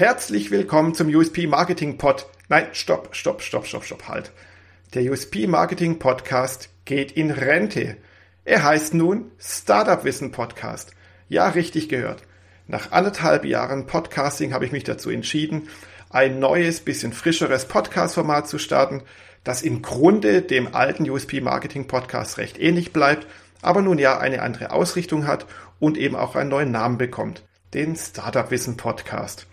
Herzlich willkommen zum USP Marketing Pod. Nein, stopp, stopp, stopp, stopp, stopp, halt. Der USP Marketing Podcast geht in Rente. Er heißt nun Startup Wissen Podcast. Ja, richtig gehört. Nach anderthalb Jahren Podcasting habe ich mich dazu entschieden, ein neues, bisschen frischeres Podcast-Format zu starten, das im Grunde dem alten USP Marketing Podcast recht ähnlich bleibt, aber nun ja eine andere Ausrichtung hat und eben auch einen neuen Namen bekommt. Den Startup Wissen Podcast.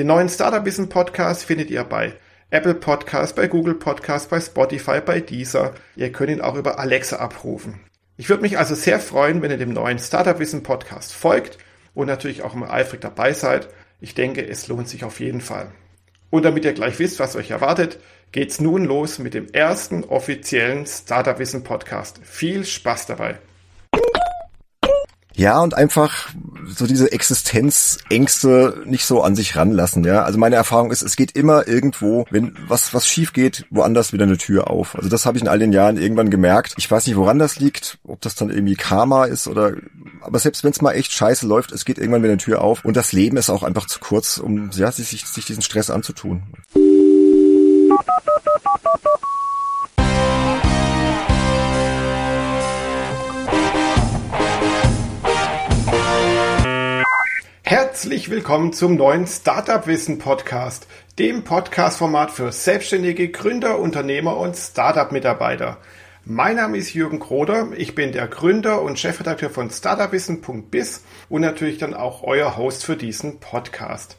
Den neuen Startup Wissen Podcast findet ihr bei Apple Podcast, bei Google Podcast, bei Spotify, bei Deezer. Ihr könnt ihn auch über Alexa abrufen. Ich würde mich also sehr freuen, wenn ihr dem neuen Startup Wissen Podcast folgt und natürlich auch immer eifrig dabei seid. Ich denke, es lohnt sich auf jeden Fall. Und damit ihr gleich wisst, was euch erwartet, geht's nun los mit dem ersten offiziellen Startup Wissen Podcast. Viel Spaß dabei! Ja, und einfach so diese Existenzängste nicht so an sich ranlassen, ja. Also meine Erfahrung ist, es geht immer irgendwo, wenn was, was schief geht, woanders wieder eine Tür auf. Also das habe ich in all den Jahren irgendwann gemerkt. Ich weiß nicht, woran das liegt, ob das dann irgendwie Karma ist oder, aber selbst wenn es mal echt scheiße läuft, es geht irgendwann wieder eine Tür auf und das Leben ist auch einfach zu kurz, um, ja, sich, sich diesen Stress anzutun. Herzlich willkommen zum neuen Startup Wissen Podcast, dem Podcast-Format für selbstständige Gründer, Unternehmer und Startup-Mitarbeiter. Mein Name ist Jürgen Kroder, ich bin der Gründer und Chefredakteur von startupwissen.biz und natürlich dann auch euer Host für diesen Podcast.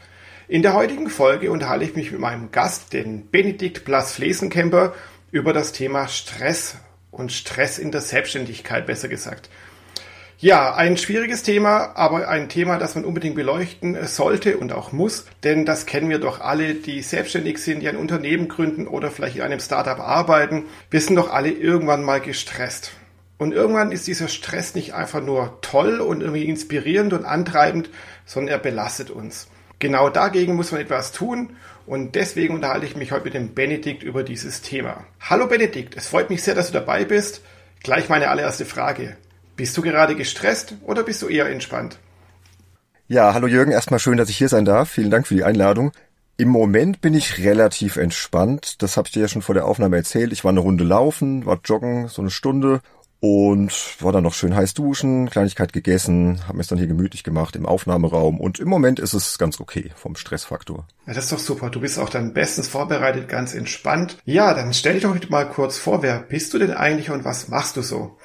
In der heutigen Folge unterhalte ich mich mit meinem Gast, den Benedikt Blas-Flesenkemper, über das Thema Stress und Stress in der Selbstständigkeit, besser gesagt. Ja, ein schwieriges Thema, aber ein Thema, das man unbedingt beleuchten sollte und auch muss, denn das kennen wir doch alle, die selbstständig sind, die ein Unternehmen gründen oder vielleicht in einem Startup arbeiten. Wir sind doch alle irgendwann mal gestresst. Und irgendwann ist dieser Stress nicht einfach nur toll und irgendwie inspirierend und antreibend, sondern er belastet uns. Genau dagegen muss man etwas tun und deswegen unterhalte ich mich heute mit dem Benedikt über dieses Thema. Hallo Benedikt, es freut mich sehr, dass du dabei bist. Gleich meine allererste Frage. Bist du gerade gestresst oder bist du eher entspannt? Ja, hallo Jürgen, erstmal schön, dass ich hier sein darf. Vielen Dank für die Einladung. Im Moment bin ich relativ entspannt. Das habe ich dir ja schon vor der Aufnahme erzählt. Ich war eine Runde laufen, war joggen, so eine Stunde und war dann noch schön heiß duschen, Kleinigkeit gegessen, habe mir es dann hier gemütlich gemacht im Aufnahmeraum und im Moment ist es ganz okay vom Stressfaktor. Ja, das ist doch super. Du bist auch dann bestens vorbereitet, ganz entspannt. Ja, dann stell dich doch mal kurz vor, wer bist du denn eigentlich und was machst du so?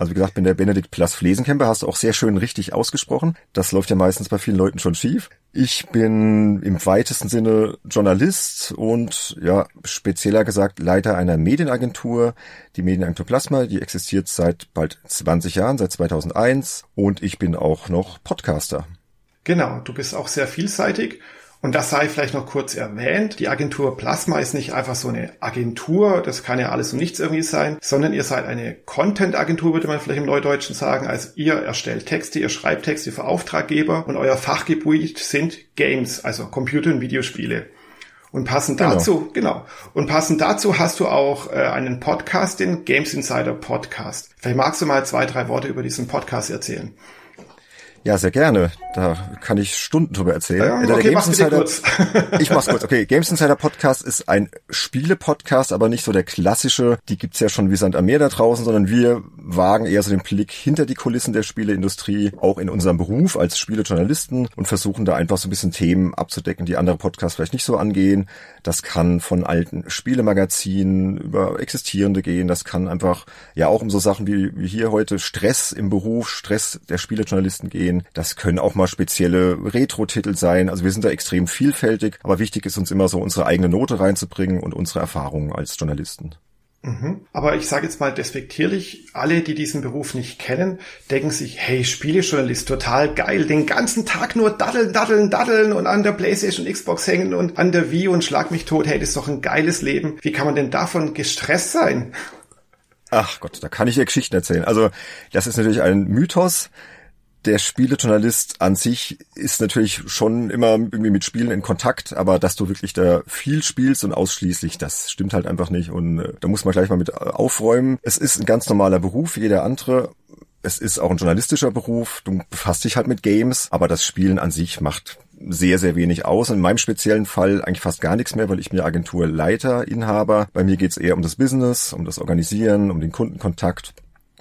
Also wie gesagt, bin der Benedikt Plas Flesenkemper, hast du auch sehr schön richtig ausgesprochen. Das läuft ja meistens bei vielen Leuten schon schief. Ich bin im weitesten Sinne Journalist und ja, spezieller gesagt Leiter einer Medienagentur, die Medienagentur Plasma, die existiert seit bald 20 Jahren, seit 2001 und ich bin auch noch Podcaster. Genau, du bist auch sehr vielseitig und das sei vielleicht noch kurz erwähnt. Die Agentur Plasma ist nicht einfach so eine Agentur, das kann ja alles und nichts irgendwie sein, sondern ihr seid eine Content-Agentur, würde man vielleicht im Neudeutschen sagen. Also ihr erstellt Texte, ihr schreibt Texte für Auftraggeber und euer Fachgebiet sind Games, also Computer- und Videospiele. Und passend genau. dazu, genau. Und passend dazu hast du auch äh, einen Podcast, den Games Insider Podcast. Vielleicht magst du mal zwei, drei Worte über diesen Podcast erzählen. Ja, sehr gerne. Da kann ich Stunden drüber erzählen. Ja, okay, der Games Insider, kurz. ich mach's kurz. Okay, Games Insider Podcast ist ein Spiele-Podcast, aber nicht so der klassische. Die gibt's ja schon wie Sand am Meer da draußen, sondern wir wagen eher so den Blick hinter die Kulissen der Spieleindustrie, auch in unserem Beruf als Spielejournalisten und versuchen da einfach so ein bisschen Themen abzudecken, die andere Podcasts vielleicht nicht so angehen. Das kann von alten Spielemagazinen über existierende gehen. Das kann einfach ja auch um so Sachen wie, wie hier heute Stress im Beruf, Stress der Spielejournalisten gehen gehen. Das können auch mal spezielle Retro-Titel sein. Also wir sind da extrem vielfältig, aber wichtig ist uns immer so unsere eigene Note reinzubringen und unsere Erfahrungen als Journalisten. Mhm. Aber ich sage jetzt mal despektierlich, alle, die diesen Beruf nicht kennen, denken sich, hey, Spielejournalist, total geil, den ganzen Tag nur daddeln, daddeln, daddeln und an der Playstation, Xbox hängen und an der Wii und schlag mich tot, hey, das ist doch ein geiles Leben. Wie kann man denn davon gestresst sein? Ach Gott, da kann ich dir Geschichten erzählen. Also, das ist natürlich ein Mythos der Spielejournalist an sich ist natürlich schon immer irgendwie mit Spielen in Kontakt, aber dass du wirklich da viel spielst und ausschließlich, das stimmt halt einfach nicht und äh, da muss man gleich mal mit äh, aufräumen. Es ist ein ganz normaler Beruf, jeder andere. Es ist auch ein journalistischer Beruf. Du befasst dich halt mit Games, aber das Spielen an sich macht sehr, sehr wenig aus. In meinem speziellen Fall eigentlich fast gar nichts mehr, weil ich mir Agenturleiter, Inhaber. Bei mir geht's eher um das Business, um das Organisieren, um den Kundenkontakt.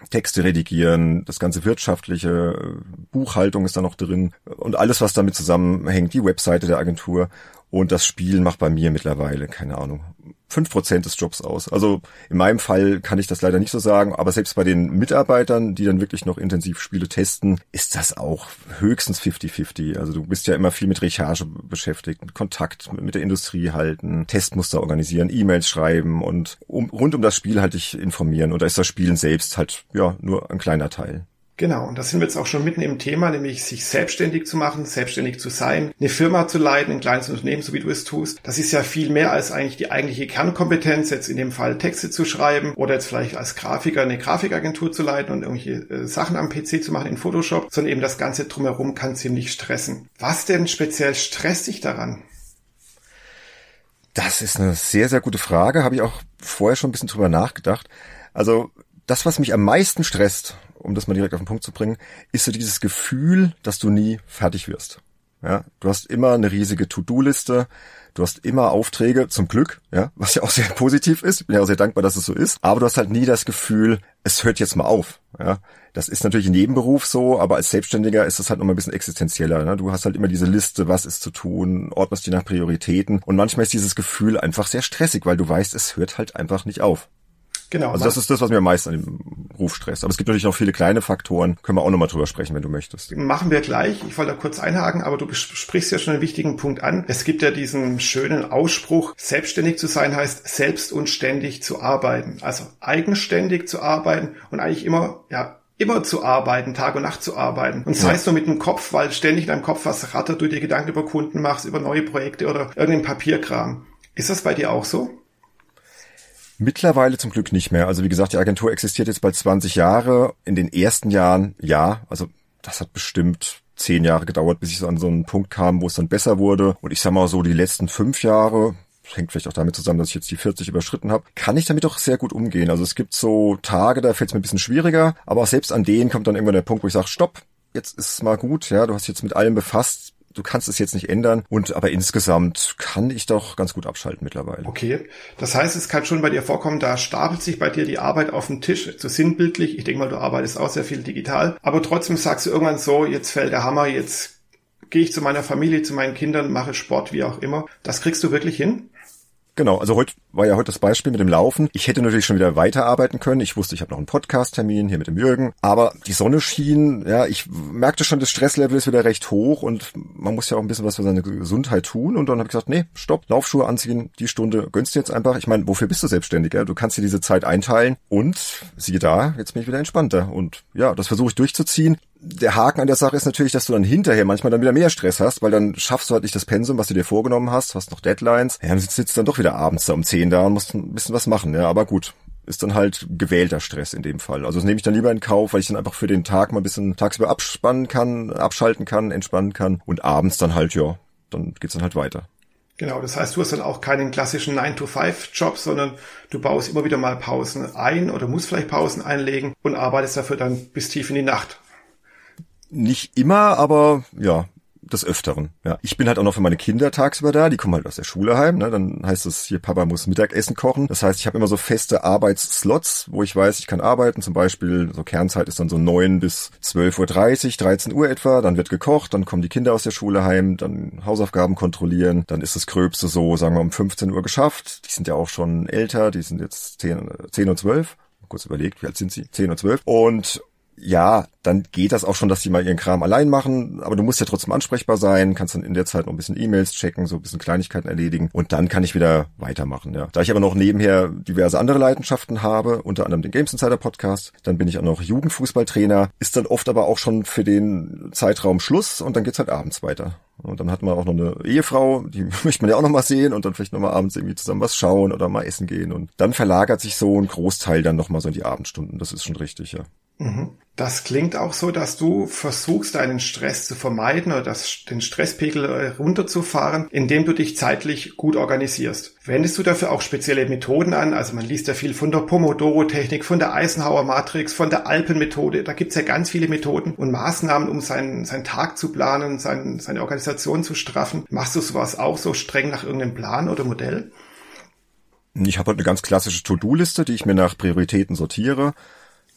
Texte redigieren, das ganze wirtschaftliche, Buchhaltung ist da noch drin und alles, was damit zusammenhängt, die Webseite der Agentur. Und das Spiel macht bei mir mittlerweile, keine Ahnung, fünf Prozent des Jobs aus. Also in meinem Fall kann ich das leider nicht so sagen, aber selbst bei den Mitarbeitern, die dann wirklich noch intensiv Spiele testen, ist das auch höchstens 50-50. Also du bist ja immer viel mit Recherche beschäftigt, mit Kontakt mit der Industrie halten, Testmuster organisieren, E-Mails schreiben und um, rund um das Spiel halt dich informieren. Und da ist das Spielen selbst halt ja nur ein kleiner Teil. Genau, und da sind wir jetzt auch schon mitten im Thema, nämlich sich selbstständig zu machen, selbstständig zu sein, eine Firma zu leiten, ein kleines Unternehmen, so wie du es tust. Das ist ja viel mehr als eigentlich die eigentliche Kernkompetenz, jetzt in dem Fall Texte zu schreiben oder jetzt vielleicht als Grafiker eine Grafikagentur zu leiten und irgendwelche äh, Sachen am PC zu machen in Photoshop, sondern eben das Ganze drumherum kann ziemlich stressen. Was denn speziell stresst dich daran? Das ist eine sehr, sehr gute Frage. Habe ich auch vorher schon ein bisschen drüber nachgedacht. Also das, was mich am meisten stresst, um das mal direkt auf den Punkt zu bringen, ist so dieses Gefühl, dass du nie fertig wirst. Ja, du hast immer eine riesige To-Do-Liste, du hast immer Aufträge, zum Glück, ja, was ja auch sehr positiv ist. Ich bin ja auch sehr dankbar, dass es so ist. Aber du hast halt nie das Gefühl, es hört jetzt mal auf. Ja, das ist natürlich in jedem Beruf so, aber als Selbstständiger ist es halt nochmal ein bisschen existenzieller. Ne? Du hast halt immer diese Liste, was ist zu tun, ordnest die nach Prioritäten. Und manchmal ist dieses Gefühl einfach sehr stressig, weil du weißt, es hört halt einfach nicht auf. Genau. Also das ist das, was mir am meisten an dem Ruf stresst. Aber es gibt natürlich noch viele kleine Faktoren. Können wir auch nochmal drüber sprechen, wenn du möchtest. Machen wir gleich. Ich wollte da kurz einhaken, aber du sprichst ja schon einen wichtigen Punkt an. Es gibt ja diesen schönen Ausspruch, selbstständig zu sein heißt selbst und ständig zu arbeiten. Also eigenständig zu arbeiten und eigentlich immer, ja, immer zu arbeiten, Tag und Nacht zu arbeiten. Und sei es nur mit dem Kopf, weil ständig in deinem Kopf was rattert, du dir Gedanken über Kunden machst, über neue Projekte oder irgendeinen Papierkram. Ist das bei dir auch so? Mittlerweile zum Glück nicht mehr. Also wie gesagt, die Agentur existiert jetzt bald 20 Jahre. In den ersten Jahren, ja, also das hat bestimmt zehn Jahre gedauert, bis ich so an so einen Punkt kam, wo es dann besser wurde. Und ich sag mal so, die letzten fünf Jahre, hängt vielleicht auch damit zusammen, dass ich jetzt die 40 überschritten habe, kann ich damit auch sehr gut umgehen. Also es gibt so Tage, da fällt es mir ein bisschen schwieriger, aber auch selbst an denen kommt dann irgendwann der Punkt, wo ich sage, stopp, jetzt ist es mal gut, ja, du hast jetzt mit allem befasst, du kannst es jetzt nicht ändern. Und aber insgesamt kann ich doch ganz gut abschalten mittlerweile. Okay. Das heißt, es kann schon bei dir vorkommen, da stapelt sich bei dir die Arbeit auf den Tisch, so sinnbildlich. Ich denke mal, du arbeitest auch sehr viel digital. Aber trotzdem sagst du irgendwann so, jetzt fällt der Hammer, jetzt gehe ich zu meiner Familie, zu meinen Kindern, mache Sport, wie auch immer. Das kriegst du wirklich hin? Genau, also heute war ja heute das Beispiel mit dem Laufen. Ich hätte natürlich schon wieder weiterarbeiten können. Ich wusste, ich habe noch einen Podcast-Termin hier mit dem Jürgen. Aber die Sonne schien, ja, ich merkte schon, das Stresslevel ist wieder recht hoch und man muss ja auch ein bisschen was für seine Gesundheit tun. Und dann habe ich gesagt, nee, stopp, Laufschuhe anziehen, die Stunde gönnst du jetzt einfach. Ich meine, wofür bist du selbstständig? Ja? Du kannst dir diese Zeit einteilen und siehe da, jetzt bin ich wieder entspannter. Und ja, das versuche ich durchzuziehen der Haken an der Sache ist natürlich, dass du dann hinterher manchmal dann wieder mehr Stress hast, weil dann schaffst du halt nicht das Pensum, was du dir vorgenommen hast, hast noch Deadlines. Ja, dann sitzt du dann doch wieder abends da um 10 da und musst ein bisschen was machen, ja, aber gut. Ist dann halt gewählter Stress in dem Fall. Also das nehme ich dann lieber in Kauf, weil ich dann einfach für den Tag mal ein bisschen tagsüber abspannen kann, abschalten kann, entspannen kann und abends dann halt, ja, dann geht's dann halt weiter. Genau, das heißt, du hast dann auch keinen klassischen 9-to-5-Job, sondern du baust immer wieder mal Pausen ein oder musst vielleicht Pausen einlegen und arbeitest dafür dann bis tief in die Nacht. Nicht immer, aber ja, des Öfteren. Ja, ich bin halt auch noch für meine Kinder tagsüber da. Die kommen halt aus der Schule heim. Ne? Dann heißt es hier, Papa muss Mittagessen kochen. Das heißt, ich habe immer so feste Arbeitsslots, wo ich weiß, ich kann arbeiten. Zum Beispiel so Kernzeit ist dann so neun bis zwölf Uhr, dreißig, dreizehn Uhr etwa. Dann wird gekocht, dann kommen die Kinder aus der Schule heim, dann Hausaufgaben kontrollieren. Dann ist das Gröbste so, sagen wir um 15 Uhr geschafft. Die sind ja auch schon älter. Die sind jetzt zehn, zehn und zwölf kurz überlegt, wie alt sind sie? Zehn und zwölf. Und ja, dann geht das auch schon, dass die mal ihren Kram allein machen, aber du musst ja trotzdem ansprechbar sein, kannst dann in der Zeit noch ein bisschen E-Mails checken, so ein bisschen Kleinigkeiten erledigen und dann kann ich wieder weitermachen, ja. Da ich aber noch nebenher diverse andere Leidenschaften habe, unter anderem den Games Insider Podcast, dann bin ich auch noch Jugendfußballtrainer, ist dann oft aber auch schon für den Zeitraum Schluss und dann geht's halt abends weiter. Und dann hat man auch noch eine Ehefrau, die möchte man ja auch noch mal sehen und dann vielleicht noch mal abends irgendwie zusammen was schauen oder mal essen gehen und dann verlagert sich so ein Großteil dann noch mal so in die Abendstunden. Das ist schon richtig, ja. Mhm. Das klingt auch so, dass du versuchst, deinen Stress zu vermeiden oder das, den Stresspegel äh, runterzufahren, indem du dich zeitlich gut organisierst. Wendest du dafür auch spezielle Methoden an? Also man liest ja viel von der Pomodoro-Technik, von der Eisenhower-Matrix, von der Alpen-Methode. Da gibt's ja ganz viele Methoden und Maßnahmen, um seinen, seinen Tag zu planen, sein, seine Organisation zu straffen. Machst du sowas auch so streng nach irgendeinem Plan oder Modell? Ich habe halt eine ganz klassische To-Do-Liste, die ich mir nach Prioritäten sortiere.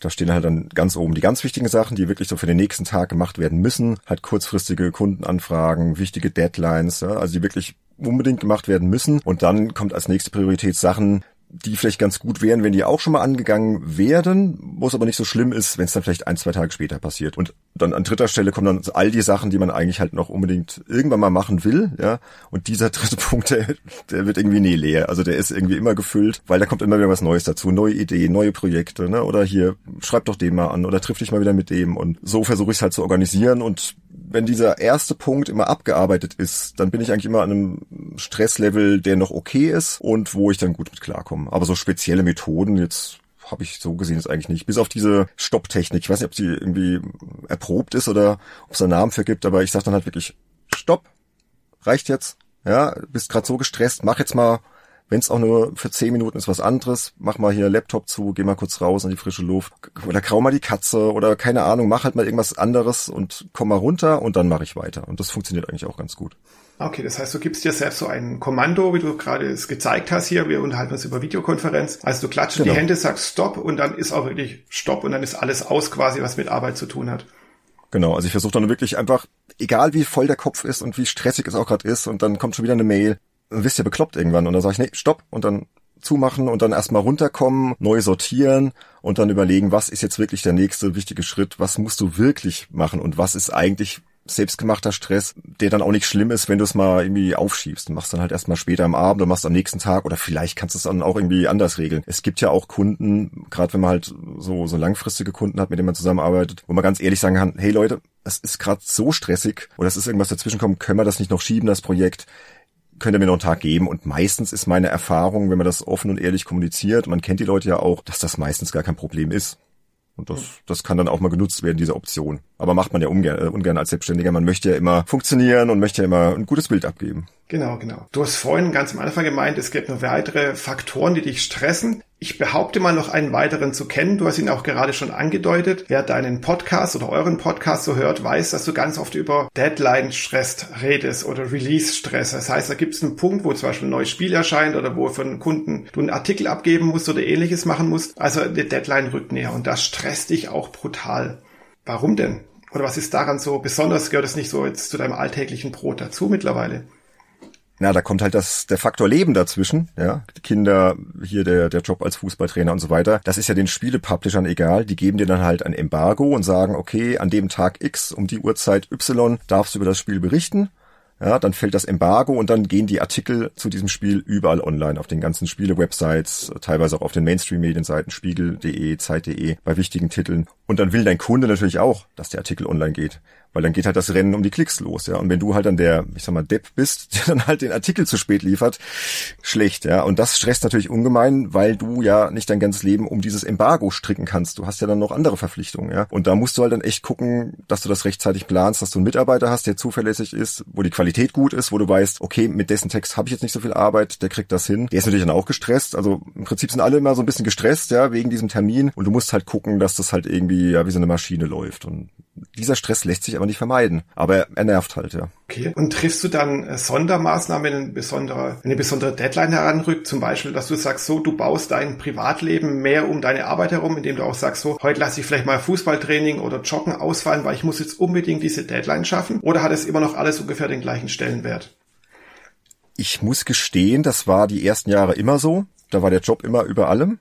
Da stehen halt dann ganz oben die ganz wichtigen Sachen, die wirklich so für den nächsten Tag gemacht werden müssen. Halt kurzfristige Kundenanfragen, wichtige Deadlines, ja, also die wirklich unbedingt gemacht werden müssen. Und dann kommt als nächste Priorität Sachen, die vielleicht ganz gut wären, wenn die auch schon mal angegangen werden, wo es aber nicht so schlimm ist, wenn es dann vielleicht ein, zwei Tage später passiert. Und dann an dritter Stelle kommen dann all die Sachen, die man eigentlich halt noch unbedingt irgendwann mal machen will, ja. Und dieser dritte Punkt, der, der wird irgendwie nie leer. Also der ist irgendwie immer gefüllt, weil da kommt immer wieder was Neues dazu, neue Ideen, neue Projekte, ne? Oder hier, schreib doch den mal an oder triff dich mal wieder mit dem. Und so versuche ich es halt zu organisieren und wenn dieser erste Punkt immer abgearbeitet ist, dann bin ich eigentlich immer an einem Stresslevel, der noch okay ist und wo ich dann gut mit klarkomme. Aber so spezielle Methoden jetzt habe ich so gesehen jetzt eigentlich nicht. Bis auf diese Stopptechnik. Ich weiß nicht, ob sie irgendwie erprobt ist oder ob es einen Namen für aber ich sage dann halt wirklich, Stopp, reicht jetzt. Ja, bist gerade so gestresst, mach jetzt mal wenn es auch nur für zehn Minuten ist, was anderes, mach mal hier Laptop zu, geh mal kurz raus in die frische Luft oder grau mal die Katze oder keine Ahnung, mach halt mal irgendwas anderes und komm mal runter und dann mache ich weiter. Und das funktioniert eigentlich auch ganz gut. Okay, das heißt, du gibst dir selbst so ein Kommando, wie du gerade es gezeigt hast hier. Wir unterhalten uns über Videokonferenz. Also du klatscht genau. die Hände, sagst Stopp und dann ist auch wirklich Stopp und dann ist alles aus quasi, was mit Arbeit zu tun hat. Genau, also ich versuche dann wirklich einfach, egal wie voll der Kopf ist und wie stressig es auch gerade ist, und dann kommt schon wieder eine Mail, wisst ihr bekloppt irgendwann. Und dann sage ich, nee, stopp. Und dann zumachen und dann erstmal runterkommen, neu sortieren und dann überlegen, was ist jetzt wirklich der nächste wichtige Schritt, was musst du wirklich machen und was ist eigentlich selbstgemachter Stress, der dann auch nicht schlimm ist, wenn du es mal irgendwie aufschiebst. Du machst dann halt erstmal später am Abend oder machst am nächsten Tag oder vielleicht kannst du es dann auch irgendwie anders regeln. Es gibt ja auch Kunden, gerade wenn man halt so, so langfristige Kunden hat, mit denen man zusammenarbeitet, wo man ganz ehrlich sagen kann, hey Leute, es ist gerade so stressig oder es ist irgendwas dazwischen kommen, können wir das nicht noch schieben, das Projekt? Könnt ihr mir noch einen Tag geben. Und meistens ist meine Erfahrung, wenn man das offen und ehrlich kommuniziert, man kennt die Leute ja auch, dass das meistens gar kein Problem ist. Und das, das kann dann auch mal genutzt werden, diese Option. Aber macht man ja ungern, äh, ungern als Selbstständiger. Man möchte ja immer funktionieren und möchte ja immer ein gutes Bild abgeben. Genau, genau. Du hast vorhin ganz am Anfang gemeint, es gibt noch weitere Faktoren, die dich stressen. Ich behaupte mal noch einen weiteren zu kennen. Du hast ihn auch gerade schon angedeutet. Wer deinen Podcast oder euren Podcast so hört, weiß, dass du ganz oft über Deadline-Stress redest oder Release-Stress. Das heißt, da gibt es einen Punkt, wo zum Beispiel ein neues Spiel erscheint oder wo für einen Kunden du einen Artikel abgeben musst oder ähnliches machen musst. Also die Deadline rückt näher und das stresst dich auch brutal. Warum denn? Oder was ist daran so besonders? Gehört es nicht so jetzt zu deinem alltäglichen Brot dazu mittlerweile? Na, da kommt halt das, der Faktor Leben dazwischen, ja. Kinder, hier der, der Job als Fußballtrainer und so weiter. Das ist ja den Spielepublishern egal. Die geben dir dann halt ein Embargo und sagen, okay, an dem Tag X um die Uhrzeit Y darfst du über das Spiel berichten. Ja, dann fällt das Embargo und dann gehen die Artikel zu diesem Spiel überall online auf den ganzen Spiele-Websites, teilweise auch auf den Mainstream-Medienseiten, Spiegel.de, Zeit.de, bei wichtigen Titeln. Und dann will dein Kunde natürlich auch, dass der Artikel online geht. Weil dann geht halt das Rennen um die Klicks los, ja. Und wenn du halt dann der, ich sag mal, Depp bist, der dann halt den Artikel zu spät liefert, schlecht, ja. Und das stresst natürlich ungemein, weil du ja nicht dein ganzes Leben um dieses Embargo stricken kannst. Du hast ja dann noch andere Verpflichtungen, ja. Und da musst du halt dann echt gucken, dass du das rechtzeitig planst, dass du einen Mitarbeiter hast, der zuverlässig ist, wo die Qualität gut ist, wo du weißt, okay, mit dessen Text habe ich jetzt nicht so viel Arbeit, der kriegt das hin. Der ist natürlich dann auch gestresst. Also im Prinzip sind alle immer so ein bisschen gestresst, ja, wegen diesem Termin. Und du musst halt gucken, dass das halt irgendwie ja wie so eine Maschine läuft. Und dieser Stress lässt sich aber nicht vermeiden. Aber er nervt halt, ja. Okay. Und triffst du dann äh, Sondermaßnahmen, wenn, ein besonderer, eine besondere Deadline heranrückt? Zum Beispiel, dass du sagst, so, du baust dein Privatleben mehr um deine Arbeit herum, indem du auch sagst, so, heute lasse ich vielleicht mal Fußballtraining oder Joggen ausfallen, weil ich muss jetzt unbedingt diese Deadline schaffen? Oder hat es immer noch alles ungefähr den gleichen Stellenwert? Ich muss gestehen, das war die ersten Jahre immer so. Da war der Job immer über allem.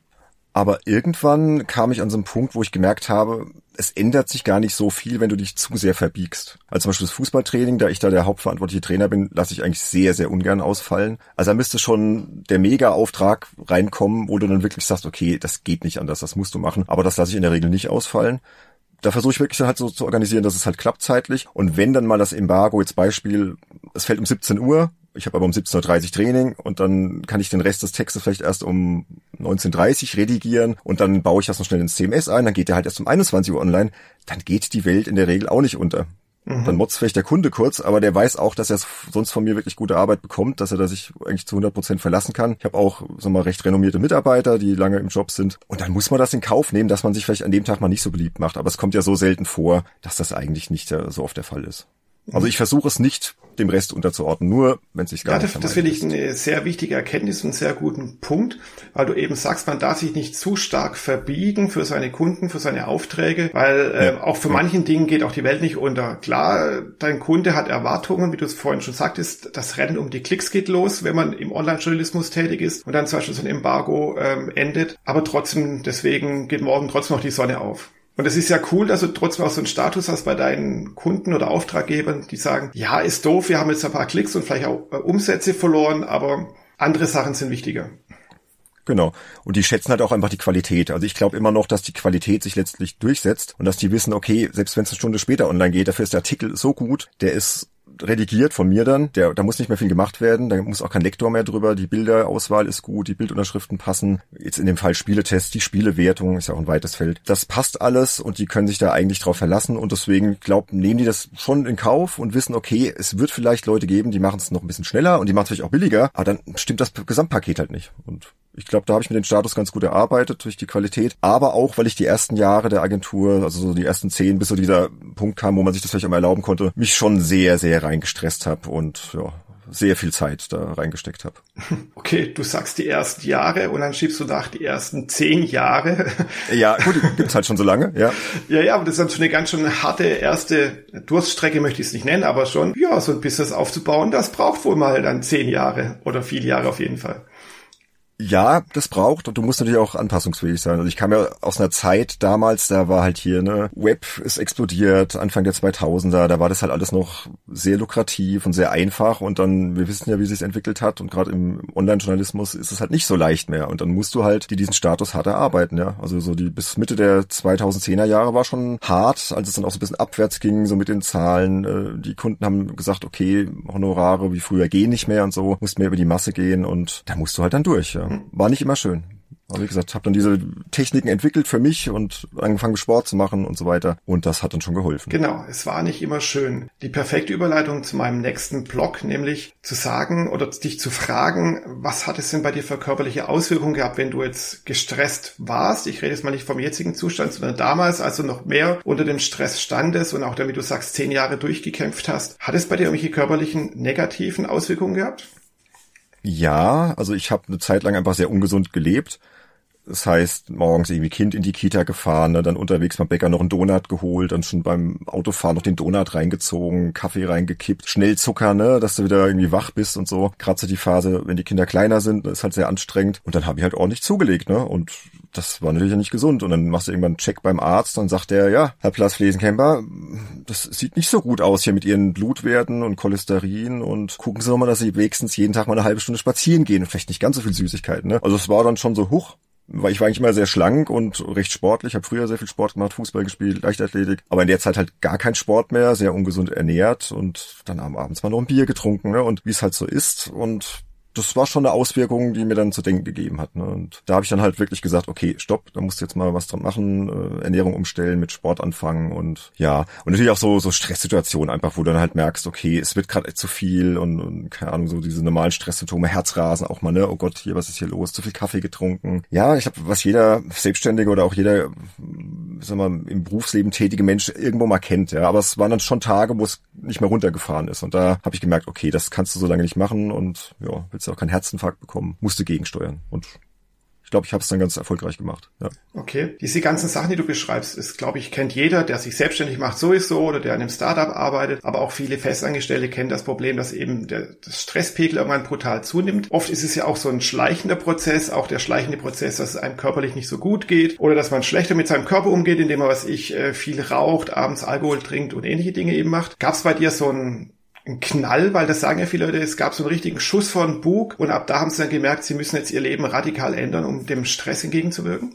Aber irgendwann kam ich an so einen Punkt, wo ich gemerkt habe, es ändert sich gar nicht so viel, wenn du dich zu sehr verbiegst. Also zum Beispiel das Fußballtraining, da ich da der hauptverantwortliche Trainer bin, lasse ich eigentlich sehr, sehr ungern ausfallen. Also da müsste schon der Mega-Auftrag reinkommen, wo du dann wirklich sagst, okay, das geht nicht anders, das musst du machen. Aber das lasse ich in der Regel nicht ausfallen da versuche ich wirklich halt so zu organisieren, dass es halt klappt zeitlich. Und wenn dann mal das Embargo, jetzt Beispiel, es fällt um 17 Uhr, ich habe aber um 17.30 Uhr Training und dann kann ich den Rest des Textes vielleicht erst um 19.30 redigieren und dann baue ich das noch schnell ins CMS ein, dann geht der halt erst um 21 Uhr online, dann geht die Welt in der Regel auch nicht unter. Mhm. Dann motzt vielleicht der Kunde kurz, aber der weiß auch, dass er sonst von mir wirklich gute Arbeit bekommt, dass er da sich eigentlich zu 100 Prozent verlassen kann. Ich habe auch so mal recht renommierte Mitarbeiter, die lange im Job sind. Und dann muss man das in Kauf nehmen, dass man sich vielleicht an dem Tag mal nicht so beliebt macht. Aber es kommt ja so selten vor, dass das eigentlich nicht äh, so oft der Fall ist. Also ich versuche es nicht dem Rest unterzuordnen, nur wenn es sich gar ja, nicht das, das finde ich eine sehr wichtige Erkenntnis und einen sehr guten Punkt, weil du eben sagst, man darf sich nicht zu stark verbiegen für seine Kunden, für seine Aufträge, weil äh, ja. auch für ja. manchen Dingen geht auch die Welt nicht unter. Klar, dein Kunde hat Erwartungen, wie du es vorhin schon sagtest, das Rennen um die Klicks geht los, wenn man im Online-Journalismus tätig ist und dann zum Beispiel so ein Embargo ähm, endet, aber trotzdem, deswegen geht morgen trotzdem noch die Sonne auf. Und es ist ja cool, dass du trotzdem auch so einen Status hast bei deinen Kunden oder Auftraggebern, die sagen, ja, ist doof, wir haben jetzt ein paar Klicks und vielleicht auch äh, Umsätze verloren, aber andere Sachen sind wichtiger. Genau. Und die schätzen halt auch einfach die Qualität. Also ich glaube immer noch, dass die Qualität sich letztlich durchsetzt und dass die wissen, okay, selbst wenn es eine Stunde später online geht, dafür ist der Artikel so gut, der ist redigiert von mir dann. Der, da muss nicht mehr viel gemacht werden. Da muss auch kein Lektor mehr drüber. Die Bilderauswahl ist gut, die Bildunterschriften passen. Jetzt in dem Fall Spieletest, die Spielewertung ist ja auch ein weites Feld. Das passt alles und die können sich da eigentlich drauf verlassen und deswegen glaub, nehmen die das schon in Kauf und wissen, okay, es wird vielleicht Leute geben, die machen es noch ein bisschen schneller und die machen es vielleicht auch billiger, aber dann stimmt das Gesamtpaket halt nicht. Und ich glaube, da habe ich mir den Status ganz gut erarbeitet durch die Qualität, aber auch, weil ich die ersten Jahre der Agentur, also so die ersten zehn, bis so dieser Punkt kam, wo man sich das vielleicht auch mal erlauben konnte, mich schon sehr, sehr reingestresst habe und ja, sehr viel Zeit da reingesteckt habe. Okay, du sagst die ersten Jahre und dann schiebst du nach die ersten zehn Jahre. Ja, gut, gibt's halt schon so lange, ja. Ja, ja, aber das ist dann schon eine ganz schön harte erste Durststrecke, möchte ich es nicht nennen, aber schon, ja, so ein Business aufzubauen, das braucht wohl mal dann zehn Jahre oder viele Jahre auf jeden Fall. Ja, das braucht und du musst natürlich auch anpassungsfähig sein. Also ich kam ja aus einer Zeit damals, da war halt hier, ne, Web ist explodiert, Anfang der 2000er, da war das halt alles noch sehr lukrativ und sehr einfach und dann, wir wissen ja, wie sich entwickelt hat und gerade im Online-Journalismus ist es halt nicht so leicht mehr und dann musst du halt die diesen Status hart erarbeiten, ja. Also so die bis Mitte der 2010er Jahre war schon hart, als es dann auch so ein bisschen abwärts ging, so mit den Zahlen. Äh, die Kunden haben gesagt, okay, Honorare wie früher gehen nicht mehr und so, musst mehr über die Masse gehen und da musst du halt dann durch, ja. War nicht immer schön. Aber wie gesagt, habe dann diese Techniken entwickelt für mich und angefangen Sport zu machen und so weiter. Und das hat dann schon geholfen. Genau, es war nicht immer schön. Die perfekte Überleitung zu meinem nächsten Blog, nämlich zu sagen oder dich zu fragen, was hat es denn bei dir für körperliche Auswirkungen gehabt, wenn du jetzt gestresst warst? Ich rede jetzt mal nicht vom jetzigen Zustand, sondern damals, als du noch mehr unter dem Stress standest und auch damit du sagst, zehn Jahre durchgekämpft hast. Hat es bei dir irgendwelche körperlichen negativen Auswirkungen gehabt? Ja, also ich habe eine Zeit lang einfach sehr ungesund gelebt. Das heißt, morgens irgendwie Kind in die Kita gefahren, ne, dann unterwegs beim Bäcker noch einen Donut geholt, dann schon beim Autofahren noch den Donut reingezogen, Kaffee reingekippt, schnell Zucker, ne, dass du wieder irgendwie wach bist und so. Gerade so die Phase, wenn die Kinder kleiner sind, ist halt sehr anstrengend. Und dann habe ich halt ordentlich zugelegt, ne? Und das war natürlich nicht gesund. Und dann machst du irgendwann einen Check beim Arzt, dann sagt der, ja, Herr Plasflesenkemper, das sieht nicht so gut aus hier mit Ihren Blutwerten und Cholesterin und gucken Sie doch mal, dass Sie wenigstens jeden Tag mal eine halbe Stunde spazieren gehen und vielleicht nicht ganz so viel Süßigkeiten. Ne? Also es war dann schon so, huch, weil ich war eigentlich immer sehr schlank und recht sportlich. Ich habe früher sehr viel Sport gemacht, Fußball gespielt, Leichtathletik, aber in der Zeit halt gar kein Sport mehr, sehr ungesund ernährt und dann abends mal noch ein Bier getrunken ne? und wie es halt so ist und das war schon eine Auswirkung, die mir dann zu denken gegeben hat. Ne? Und da habe ich dann halt wirklich gesagt, okay, stopp, da musst du jetzt mal was dran machen, äh, Ernährung umstellen, mit Sport anfangen und ja. Und natürlich auch so, so Stresssituationen einfach, wo du dann halt merkst, okay, es wird gerade zu viel und, und keine Ahnung, so diese normalen Stresssymptome, Herzrasen auch mal, ne? Oh Gott, hier, was ist hier los? Zu viel Kaffee getrunken. Ja, ich glaube, was jeder Selbstständige oder auch jeder, sag mal, im Berufsleben tätige Mensch irgendwo mal kennt, ja. Aber es waren dann schon Tage, wo es nicht mehr runtergefahren ist. Und da habe ich gemerkt, okay, das kannst du so lange nicht machen und ja, willst du auch keinen Herzinfarkt bekommen, musste gegensteuern. Und glaube, ich habe es dann ganz erfolgreich gemacht. Ja. Okay. Diese ganzen Sachen, die du beschreibst, ist, glaube ich, kennt jeder, der sich selbstständig macht sowieso oder der an einem Startup arbeitet. Aber auch viele Festangestellte kennen das Problem, dass eben der das Stresspegel irgendwann brutal zunimmt. Oft ist es ja auch so ein schleichender Prozess, auch der schleichende Prozess, dass es einem körperlich nicht so gut geht oder dass man schlechter mit seinem Körper umgeht, indem er, was ich, äh, viel raucht, abends Alkohol trinkt und ähnliche Dinge eben macht. Gab es bei dir so ein ein Knall, weil das sagen ja viele Leute, es gab so einen richtigen Schuss von Bug und ab da haben sie dann gemerkt, sie müssen jetzt ihr Leben radikal ändern, um dem Stress entgegenzuwirken?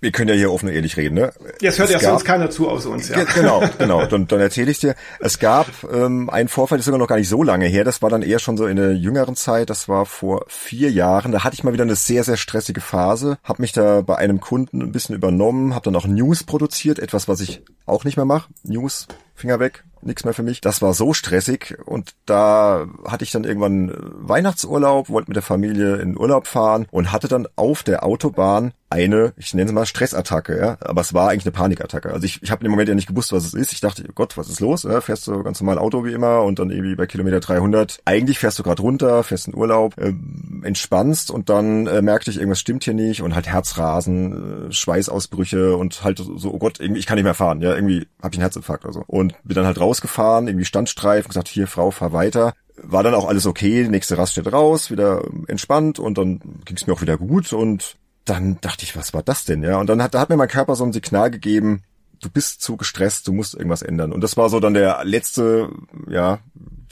wir können ja hier offen und ehrlich reden, ne? Jetzt hört es ja sonst keiner zu aus uns, ja. Genau, genau. Dann, dann erzähle ich dir. Es gab ähm, einen Vorfall, das ist sogar noch gar nicht so lange her. Das war dann eher schon so in der jüngeren Zeit. Das war vor vier Jahren. Da hatte ich mal wieder eine sehr, sehr stressige Phase. Hab mich da bei einem Kunden ein bisschen übernommen, habe dann auch News produziert, etwas, was ich auch nicht mehr mache. News, Finger weg, nichts mehr für mich. Das war so stressig und da hatte ich dann irgendwann Weihnachtsurlaub, wollte mit der Familie in Urlaub fahren und hatte dann auf der Autobahn eine, ich nenne es mal Stressattacke, ja, aber es war eigentlich eine Panikattacke. Also ich, ich habe im Moment ja nicht gewusst, was es ist. Ich dachte, Gott, was ist los? Ja, fährst du ganz normal Auto wie immer und dann irgendwie bei Kilometer 300. Eigentlich fährst du gerade runter, fährst in Urlaub, äh, entspannst und dann äh, merkte ich, irgendwas stimmt hier nicht und halt Herzrasen, äh, Schweißausbrüche und halt so, oh Gott, irgendwie ich kann nicht mehr fahren. Ja, irgendwie habe ich einen Herzinfarkt oder so und bin dann halt rausgefahren, irgendwie Standstreifen, gesagt, hier Frau, fahr weiter war dann auch alles okay, nächste Raststätte raus, wieder entspannt und dann ging es mir auch wieder gut und dann dachte ich, was war das denn, ja? Und dann hat, da hat mir mein Körper so ein Signal gegeben, du bist zu gestresst, du musst irgendwas ändern. Und das war so dann der letzte, ja,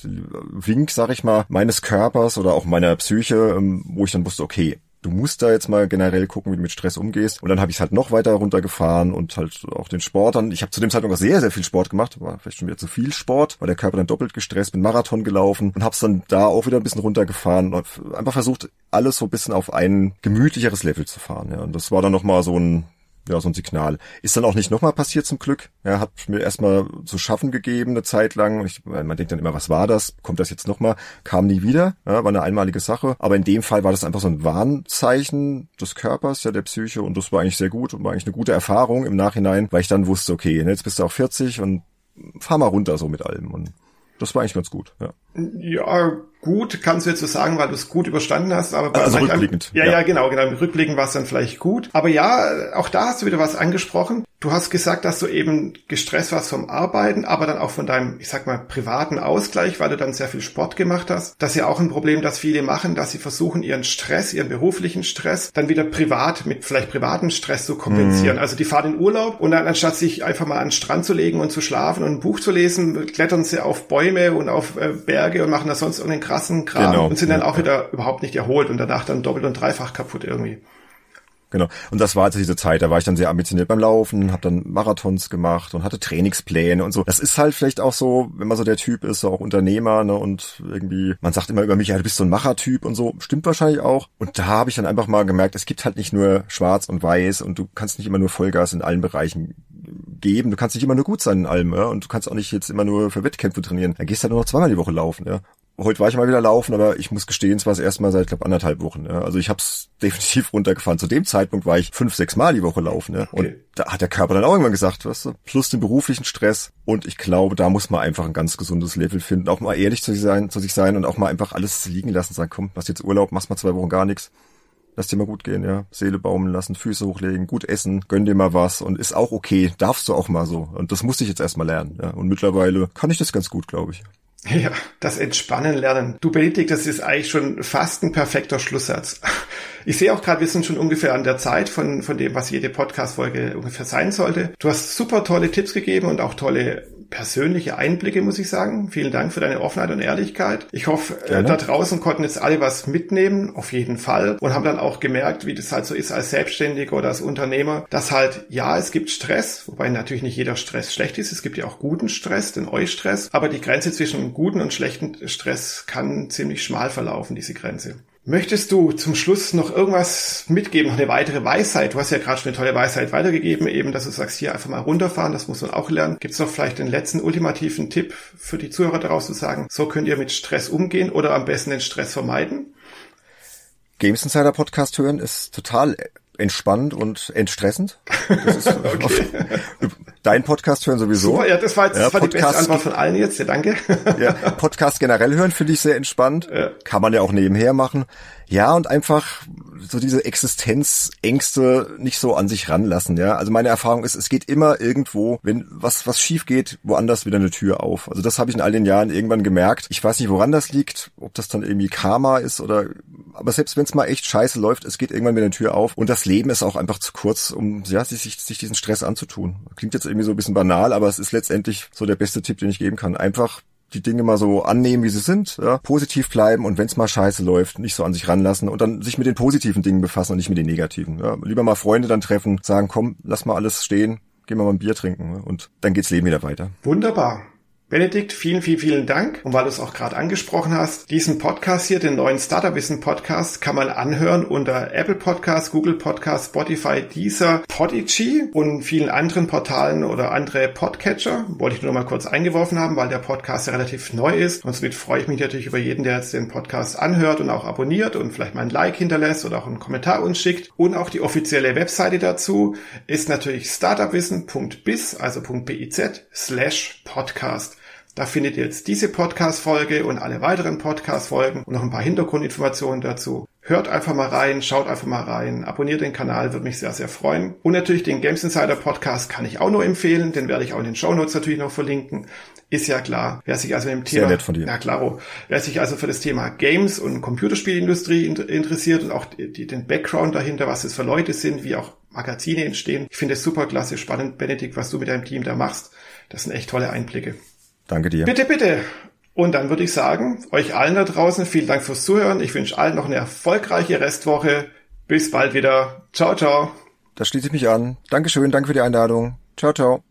Wink, sag ich mal, meines Körpers oder auch meiner Psyche, ähm, wo ich dann wusste, okay, du musst da jetzt mal generell gucken, wie du mit Stress umgehst. Und dann habe ich es halt noch weiter runtergefahren und halt auch den Sport dann. Ich habe zu dem Zeitpunkt auch sehr, sehr viel Sport gemacht, war vielleicht schon wieder zu viel Sport, weil der Körper dann doppelt gestresst, bin Marathon gelaufen und hab's dann da auch wieder ein bisschen runtergefahren und einfach versucht, alles so ein bisschen auf ein gemütlicheres Level zu fahren. Ja. Und das war dann nochmal so ein ja, so ein Signal. Ist dann auch nicht nochmal passiert zum Glück. Er hat mir erstmal zu schaffen gegeben eine Zeit lang. Ich, man denkt dann immer, was war das? Kommt das jetzt nochmal? Kam nie wieder. Ja, war eine einmalige Sache. Aber in dem Fall war das einfach so ein Warnzeichen des Körpers, ja, der Psyche. Und das war eigentlich sehr gut und war eigentlich eine gute Erfahrung im Nachhinein, weil ich dann wusste, okay, jetzt bist du auch 40 und fahr mal runter so mit allem. Und das war eigentlich ganz gut, ja. Ja, gut, kannst du jetzt so sagen, weil du es gut überstanden hast, aber bei also rückblickend. Ja, ja, ja, genau, genau. Rückblickend war es dann vielleicht gut. Aber ja, auch da hast du wieder was angesprochen. Du hast gesagt, dass du eben gestresst warst vom Arbeiten, aber dann auch von deinem, ich sag mal, privaten Ausgleich, weil du dann sehr viel Sport gemacht hast. Das ist ja auch ein Problem, das viele machen, dass sie versuchen, ihren Stress, ihren beruflichen Stress, dann wieder privat mit vielleicht privaten Stress zu kompensieren. Mhm. Also die fahren in Urlaub und dann anstatt sich einfach mal an den Strand zu legen und zu schlafen und ein Buch zu lesen, klettern sie auf Bäume und auf äh, Berge und machen da sonst irgendeinen krassen Kram genau. und sind dann auch wieder überhaupt nicht erholt und danach dann doppelt und dreifach kaputt irgendwie. Genau. Und das war also diese Zeit, da war ich dann sehr ambitioniert beim Laufen, habe dann Marathons gemacht und hatte Trainingspläne und so. Das ist halt vielleicht auch so, wenn man so der Typ ist, so auch Unternehmer, ne, und irgendwie, man sagt immer über mich, ja, du bist so ein Machertyp und so, stimmt wahrscheinlich auch. Und da habe ich dann einfach mal gemerkt, es gibt halt nicht nur schwarz und weiß und du kannst nicht immer nur Vollgas in allen Bereichen geben. Du kannst nicht immer nur gut sein in allem, ja? und du kannst auch nicht jetzt immer nur für Wettkämpfe trainieren. Da gehst du halt nur noch zweimal die Woche laufen, ja heute war ich mal wieder laufen, aber ich muss gestehen, es war das erste Mal seit, glaube anderthalb Wochen. Ja. Also ich habe es definitiv runtergefahren. Zu dem Zeitpunkt war ich fünf, sechs Mal die Woche laufen. Und okay. da hat der Körper dann auch irgendwann gesagt, weißt du, plus den beruflichen Stress. Und ich glaube, da muss man einfach ein ganz gesundes Level finden. Auch mal ehrlich zu sich sein, zu sich sein und auch mal einfach alles liegen lassen. Sagen, komm, hast jetzt Urlaub, machst mal zwei Wochen gar nichts. Lass dir mal gut gehen, ja. Seele baumeln lassen, Füße hochlegen, gut essen, gönn dir mal was und ist auch okay. Darfst du auch mal so. Und das musste ich jetzt erstmal lernen, ja. Und mittlerweile kann ich das ganz gut, glaube ich. Ja, das Entspannen lernen. Du Benedikt, das ist eigentlich schon fast ein perfekter Schlusssatz. Ich sehe auch gerade, wir sind schon ungefähr an der Zeit von, von dem, was jede Podcast-Folge ungefähr sein sollte. Du hast super tolle Tipps gegeben und auch tolle persönliche Einblicke, muss ich sagen. Vielen Dank für deine Offenheit und Ehrlichkeit. Ich hoffe, äh, Gerne. da draußen konnten jetzt alle was mitnehmen, auf jeden Fall, und haben dann auch gemerkt, wie das halt so ist als Selbstständiger oder als Unternehmer, dass halt, ja, es gibt Stress, wobei natürlich nicht jeder Stress schlecht ist. Es gibt ja auch guten Stress, den Eustress, aber die Grenze zwischen guten und schlechten Stress kann ziemlich schmal verlaufen, diese Grenze. Möchtest du zum Schluss noch irgendwas mitgeben, noch eine weitere Weisheit? Du hast ja gerade schon eine tolle Weisheit weitergegeben, eben, dass du sagst, hier einfach mal runterfahren, das muss man auch lernen. Gibt es noch vielleicht den letzten ultimativen Tipp für die Zuhörer daraus zu sagen, so könnt ihr mit Stress umgehen oder am besten den Stress vermeiden? Games Insider Podcast hören ist total entspannt und entstressend. Das ist okay. Dein Podcast hören sowieso. So, ja, das war, jetzt, das war die beste Antwort von allen jetzt. Ja, danke. ja, Podcast generell hören finde ich sehr entspannt. Ja. Kann man ja auch nebenher machen. Ja, und einfach so diese Existenzängste nicht so an sich ranlassen, ja. Also meine Erfahrung ist, es geht immer irgendwo, wenn was, was schief geht, woanders wieder eine Tür auf. Also das habe ich in all den Jahren irgendwann gemerkt. Ich weiß nicht, woran das liegt, ob das dann irgendwie Karma ist oder, aber selbst wenn es mal echt scheiße läuft, es geht irgendwann wieder eine Tür auf. Und das Leben ist auch einfach zu kurz, um, ja, sich, sich diesen Stress anzutun. Klingt jetzt irgendwie so ein bisschen banal, aber es ist letztendlich so der beste Tipp, den ich geben kann. Einfach die Dinge mal so annehmen, wie sie sind, ja, positiv bleiben und wenn es mal scheiße läuft, nicht so an sich ranlassen und dann sich mit den positiven Dingen befassen und nicht mit den negativen. Ja. Lieber mal Freunde dann treffen, sagen, komm, lass mal alles stehen, gehen wir mal ein Bier trinken und dann geht's Leben wieder weiter. Wunderbar. Benedikt, vielen, vielen, vielen Dank. Und weil du es auch gerade angesprochen hast, diesen Podcast hier, den neuen Startup Wissen Podcast, kann man anhören unter Apple Podcasts, Google Podcasts, Spotify, Deezer, Podigy und vielen anderen Portalen oder andere Podcatcher. Wollte ich nur mal kurz eingeworfen haben, weil der Podcast ja relativ neu ist. Und somit freue ich mich natürlich über jeden, der jetzt den Podcast anhört und auch abonniert und vielleicht mal ein Like hinterlässt oder auch einen Kommentar uns schickt. Und auch die offizielle Webseite dazu ist natürlich startupwissen.biz, also .biz slash podcast. Da findet ihr jetzt diese Podcast-Folge und alle weiteren Podcast-Folgen und noch ein paar Hintergrundinformationen dazu. Hört einfach mal rein, schaut einfach mal rein, abonniert den Kanal, würde mich sehr, sehr freuen. Und natürlich den Games Insider Podcast kann ich auch nur empfehlen, den werde ich auch in den Show Notes natürlich noch verlinken. Ist ja klar. Wer sich also mit dem Thema, ja klaro, wer sich also für das Thema Games und Computerspielindustrie interessiert und auch die, den Background dahinter, was es für Leute sind, wie auch Magazine entstehen. Ich finde es super klasse, spannend, Benedikt, was du mit deinem Team da machst. Das sind echt tolle Einblicke. Danke dir. Bitte, bitte. Und dann würde ich sagen, euch allen da draußen vielen Dank fürs Zuhören. Ich wünsche allen noch eine erfolgreiche Restwoche. Bis bald wieder. Ciao, ciao. Da schließe ich mich an. Dankeschön, danke für die Einladung. Ciao, ciao.